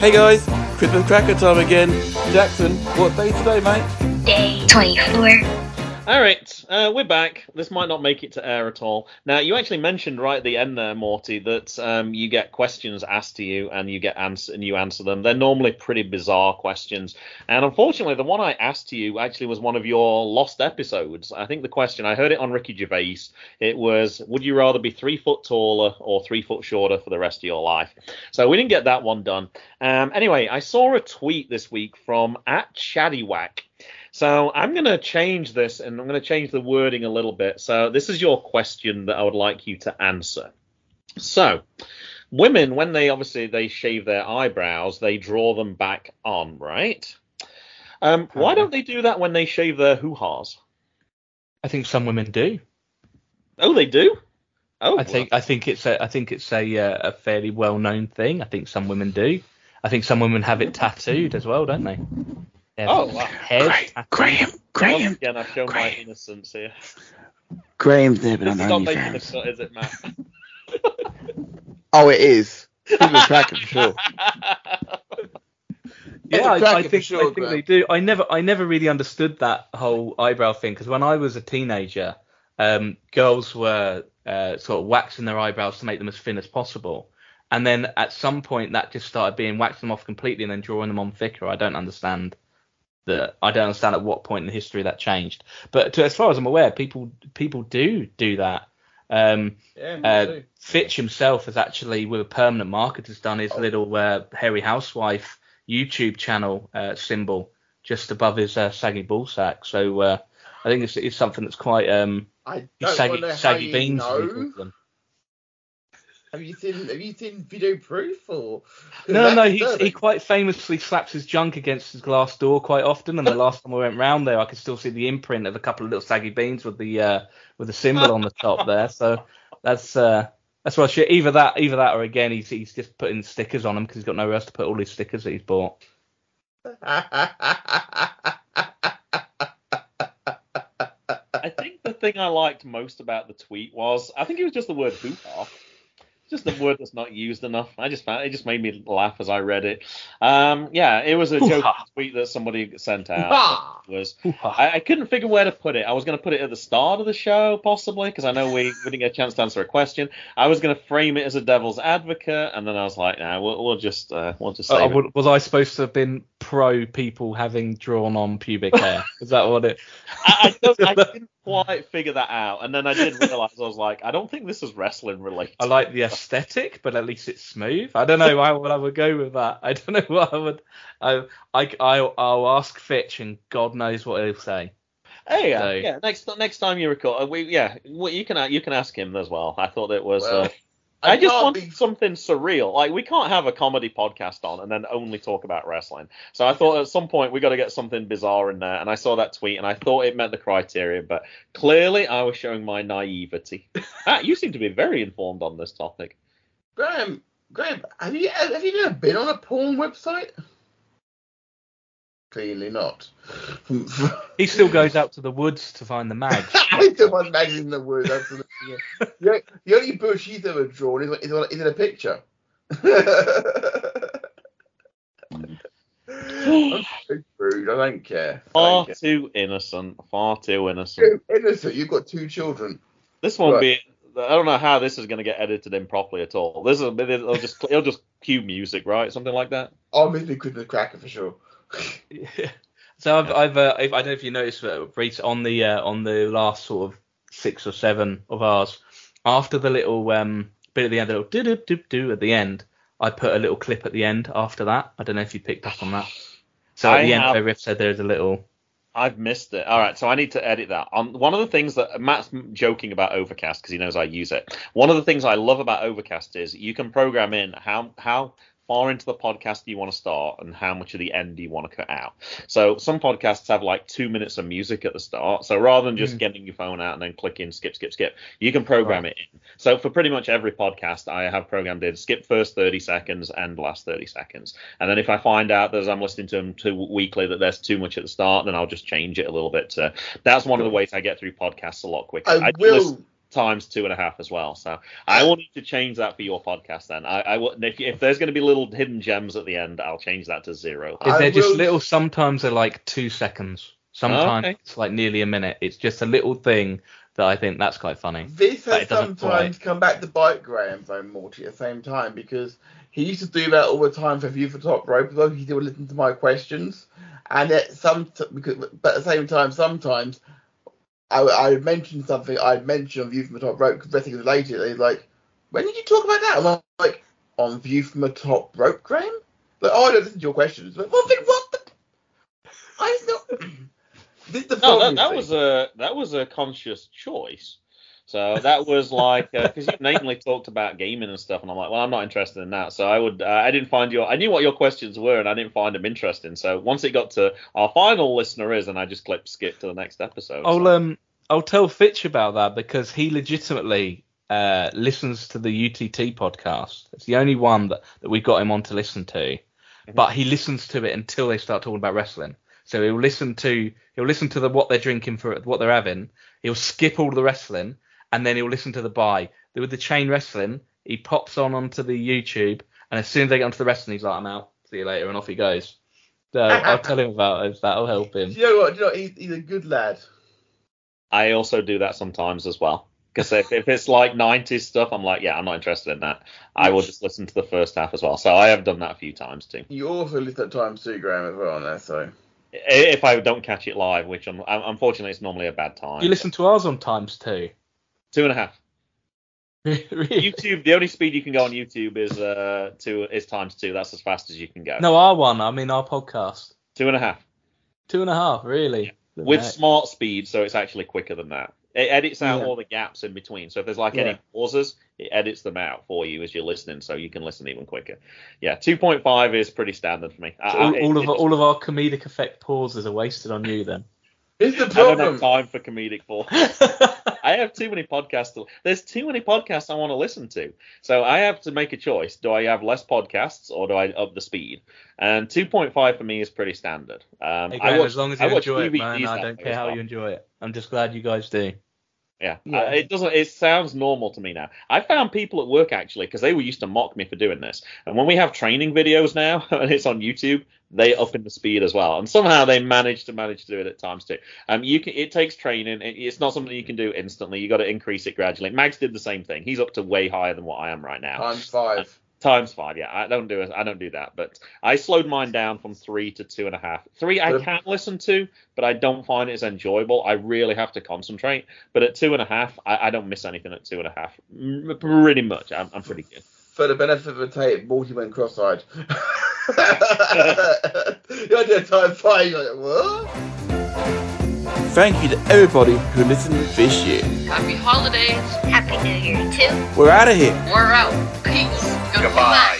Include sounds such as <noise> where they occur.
Hey guys, Christmas cracker time again. Jackson, what day today, mate? Day 24. All right, uh, we're back. This might not make it to air at all. Now, you actually mentioned right at the end there, Morty, that um, you get questions asked to you and you get answer and you answer them. They're normally pretty bizarre questions, and unfortunately, the one I asked to you actually was one of your lost episodes. I think the question I heard it on Ricky Gervais. It was, would you rather be three foot taller or three foot shorter for the rest of your life? So we didn't get that one done. Um, anyway, I saw a tweet this week from at Chaddywack. So I'm going to change this and I'm going to change the wording a little bit. So this is your question that I would like you to answer. So women, when they obviously they shave their eyebrows, they draw them back on, right? Um, why don't they do that when they shave their hoo-has? I think some women do. Oh, they do. Oh, I think I think it's a I think it's a uh, a fairly well known thing. I think some women do. I think some women have it tattooed as well, don't they? They Oh, wow. head tattooed. Graham, Once Graham, again, I've shown my Graham. innocence here. Graham's there, but This on is not making a OnlyFans. cut, is it, Matt? Oh, it is. Christmas cracker <laughs> for sure. Yeah, It's a I, cracker I think sure, I think they do. I never I never really understood that whole eyebrow thing because when I was a teenager, um, girls were uh, sort of waxing their eyebrows to make them as thin as possible, and then at some point that just started being waxing them off completely and then drawing them on thicker. I don't understand that. I don't understand at what point in the history that changed. But to, as far as I'm aware, people people do do that. Um, Yeah, uh. Fitch himself has actually, with a permanent market, has done his little uh, hairy housewife YouTube channel uh, symbol just above his uh, saggy ball sack. So uh, I think it's, it's something that's quite um, saggy, want to know how saggy beans. know. Call them. Have you seen Have you seen video proof or? No, no, he, he quite famously slaps his junk against his glass door quite often. And the last time I went round there, I could still see the imprint of a couple of little saggy beans with the uh, with the symbol on the top there. So that's uh, that's what shit. Either that, either that, or again, he's he's just putting stickers on them because he's got nowhere else to put all his stickers that he's bought. I think the thing I liked most about the tweet was I think it was just the word hoo-ha. Just the word that's not used enough. I just found it just made me laugh as I read it. Um, yeah, it was a joke. Tweet that somebody sent out. Was I, I couldn't figure where to put it. I was going to put it at the start of the show, possibly, because I know we, we didn't get a chance to answer a question. I was going to frame it as a devil's advocate, and then I was like, nah, we'll, we'll just uh, we'll just Uh, save it. was I supposed to have been pro people having drawn on pubic hair? Is that what it? <laughs> I, I, don't- I didn't quite figure that out, and then I did realize I was like, I don't think this is wrestling related. I like the aesthetic, but at least it's smooth. I don't know how what I would go with that. I don't know what I would. I I I'll, I'll ask Fitch, and God knows what he'll say. Hey, yeah, So- yeah. Next next time you record, uh, we yeah, well, you can you can ask him as well. I thought it was. Well, uh, I, just can't wanted be- something surreal. Like we can't have a comedy podcast on and then only talk about wrestling. So I thought at some point we got to get something bizarre in there. And I saw that tweet and I thought it met the criteria, but clearly I was showing my naivety. <laughs> ah, you seem to be very informed on this topic. Graham, Graham, have you have you ever been on a porn website? Clearly not. <laughs> He still goes out to the woods to find the mags. I don't want mags in the woods. Absolutely. Yeah. The, the only bush he's ever drawn is, is, is in a picture. <laughs> I'm so rude. I don't care. I Far don't care. too innocent. Far too innocent. You're innocent. You've got two children. This won't Right. be. I don't know how this is going to get edited in properly at all. This is it'll just it'll just cue music, right? Something like that. I'll miss me Christmas cracker for sure. So I've I've, uh, I've I don't know if you noticed, but Reece, on the uh, on the last sort of six or seven of ours, after the little um bit at the end, the little do do do do at the end, I put a little clip at the end after that. I don't know if you picked up on that. So at I the end, have- where Riff said there's a little. I've missed it. All right, so I need to edit that. Um, one of the things that Matt's joking about Overcast because he knows I use it. One of the things I love about Overcast is you can program in how how far into the podcast do you want to start and how much of the end do you want to cut out. So some podcasts have like two minutes of music at the start. So rather than just Mm. getting your phone out and then clicking skip skip skip, you can program it in. So for pretty much every podcast, I have programmed in skip first 30 seconds and last 30 seconds. And then if I find out that as I'm listening to them too weekly that there's too much at the start, then I'll just change it a little bit. To, that's one of the ways I get through podcasts a lot quicker. I do will. listen- times two and a half as well. So I will need to change that for your podcast. Then I, I will. If, if there's going to be little hidden gems at the end, I'll change that to zero. Is I there just little? Sometimes they're like two seconds. Sometimes Okay. it's like nearly a minute. It's just a little thing that I think that's quite funny. This But has it doesn't come back to bite Graham though, Morty, at the same time because he used to do that all the time for View for Top Rope. Though he would listen to my questions, and at some because, but at the same time, sometimes I I would mention something I mentioned on View from the Top Rope because wrestling is related. And he's like, "When did you talk about that?" I'm like, "On View from the Top Rope, Graham." Like, "Oh, I don't listen to your questions." Like, well, then what? The... I. This <clears throat> is the No, that, that was a that was a conscious choice. So that was like because you mainly talked about gaming and stuff, and I'm like, well, I'm not interested in that. So I would uh, I didn't find your I knew what your questions were, and I didn't find them interesting. So once it got to our final listener is, and I just clicked skip to the next episode. I'll so. um I'll tell Fitch about that because he legitimately uh listens to the UTT podcast. It's the only one that, that we got him on to listen to. But he listens to it until they start talking about wrestling. So he'll listen to he'll listen to the what they're drinking for what they're having. He'll skip all the wrestling and then he'll listen to the buy. With the chain wrestling, he pops on onto the YouTube and as soon as they get onto the wrestling, he's like, I'm out. See you later, and off he goes. So I'll tell him about it. That'll help him. Do you know what? Do you know what? He's, he's a good lad. I also do that sometimes as well. Because if, if it's like 90s stuff, I'm like, yeah, I'm not interested in that. I will just listen to the first half as well. So I have done that a few times too. You also listen at times too, Graham, as well on there. So If I don't catch it live, which un- unfortunately it's normally a bad time. You listen to ours on times too. Two and a half. <laughs> really? YouTube, the only speed you can go on YouTube is uh two is times two. That's as fast as you can go. No, our one. I mean our podcast. Two and a half. Two and a half, really. With Right. smart speed, so it's actually quicker than that. It edits out Yeah. all the gaps in between. So if there's like Yeah. any pauses, it edits them out for you as you're listening, so you can listen even quicker. Yeah, 2.5 is pretty standard for me. So I- all, it- all of it our, just- all of our comedic effect pauses are wasted on you then. Here's the I don't have time for comedic pause. <laughs> I have too many podcasts. To, there's too many podcasts I want to listen to. So I have to make a choice. Do I have less podcasts or do I up the speed? And 2.5 for me is pretty standard. Um, Hey, I watch, as long as I you watch enjoy it, man, I don't care how well. you enjoy it. I'm just glad you guys do. Yeah, Yeah. Uh, it doesn't. It sounds normal to me now. I found people at work actually because they were used to mock me for doing this, and when we have training videos now <laughs> and it's on YouTube, they up in the speed as well, and somehow they manage to manage to do it at times too. Um, you can. It takes training. It, it's not something you can do instantly. You got to increase it gradually. Max did the same thing. He's up to way higher than what I am right now. Times five. Times five, yeah. I don't do it. I don't do that, but I slowed mine down from three to two and a half. Three I can listen to, but I don't find it as enjoyable. I really have to concentrate. But at two and a half, I, I don't miss anything at two and a half. Pretty much, I'm, I'm pretty good. For the benefit of the tape, Morty went cross-eyed. <laughs> you idea time five, you're like, what? thank you to everybody who listened this year. Happy holidays. Happy New Year, too. We're out of here. We're out. Peace. Goodbye. Goodbye.